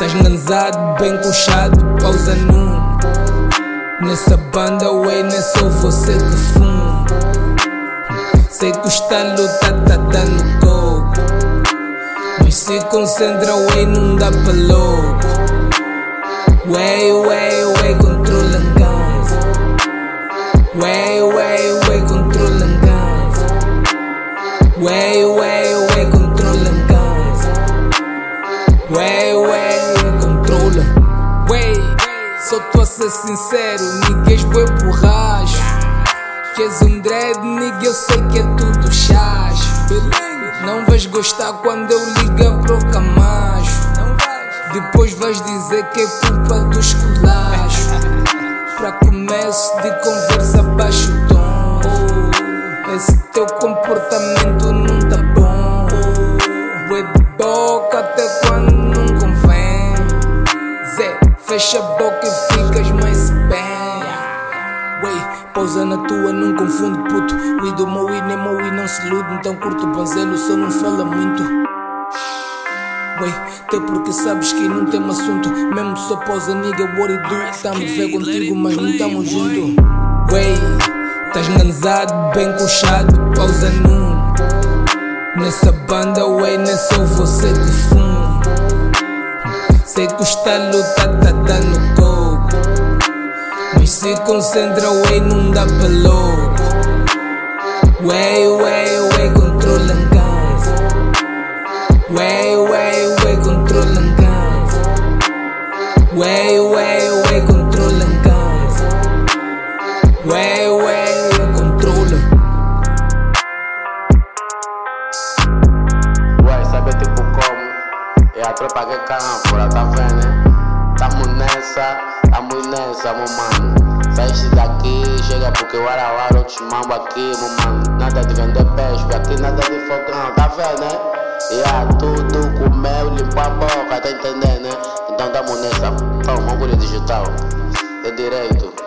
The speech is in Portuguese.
estás manzado, bem puxado, pausa num. Nessa banda, wey, nem sou você que fumo. Sei que o estalo tá, tá dando coco. Mas se concentra, wey, não dá pra louco. Wey, wey, wey, controla a ganza. Wey, wey, wey, controla a ganza. Wey, wey, wey, controla a ganza. Wey, wey, controla. Wey, só tô a ser sincero, niggas bué borracho. Que és um dread, nigga, eu sei que é tudo chacho. Não vais gostar quando eu ligar pro camacho. Depois vais dizer que é culpa do esculacho. Pra começo de conversa, baixo tom. Esse teu comportamento não tá bom. Bué de boca até quando não convém. Zé, fecha a boca e pausa na tua, não confunde puto. We do meu e nem meu e não se ilude. Então curto o banzelo, só não fala muito. Wey, até porque sabes que não tem assunto. Mesmo só pausa, nigga, what it do? Tamo ver contigo, mas não tamo junto. Wey, estás ganzado, bem puxado, pausa num. Nessa banda, wey, nem sou você que fumo. Sei que o estalo tá, tá coco. Mas se concentra, wey, não dá pra louco. Wey, wey, wey, controla a ganza. Wey, wey, wey, controla a ganza. Wey, wey, wey, controla a ganza. Wey, wey, controla. Ué, sabe tipo como? É a tropa que campura, tá vendo? né? Tamo nessa, tamo nessa, meu mano. Saíste daqui, chega porque o Arauara eu te aqui, meu mano. Nada de vender peixe, aqui nada de fogão, tá vendo, né? E a tudo comeu, limpa a boca, tá entendendo, né? Então tamo nessa, toma, orgulho digital. De direito.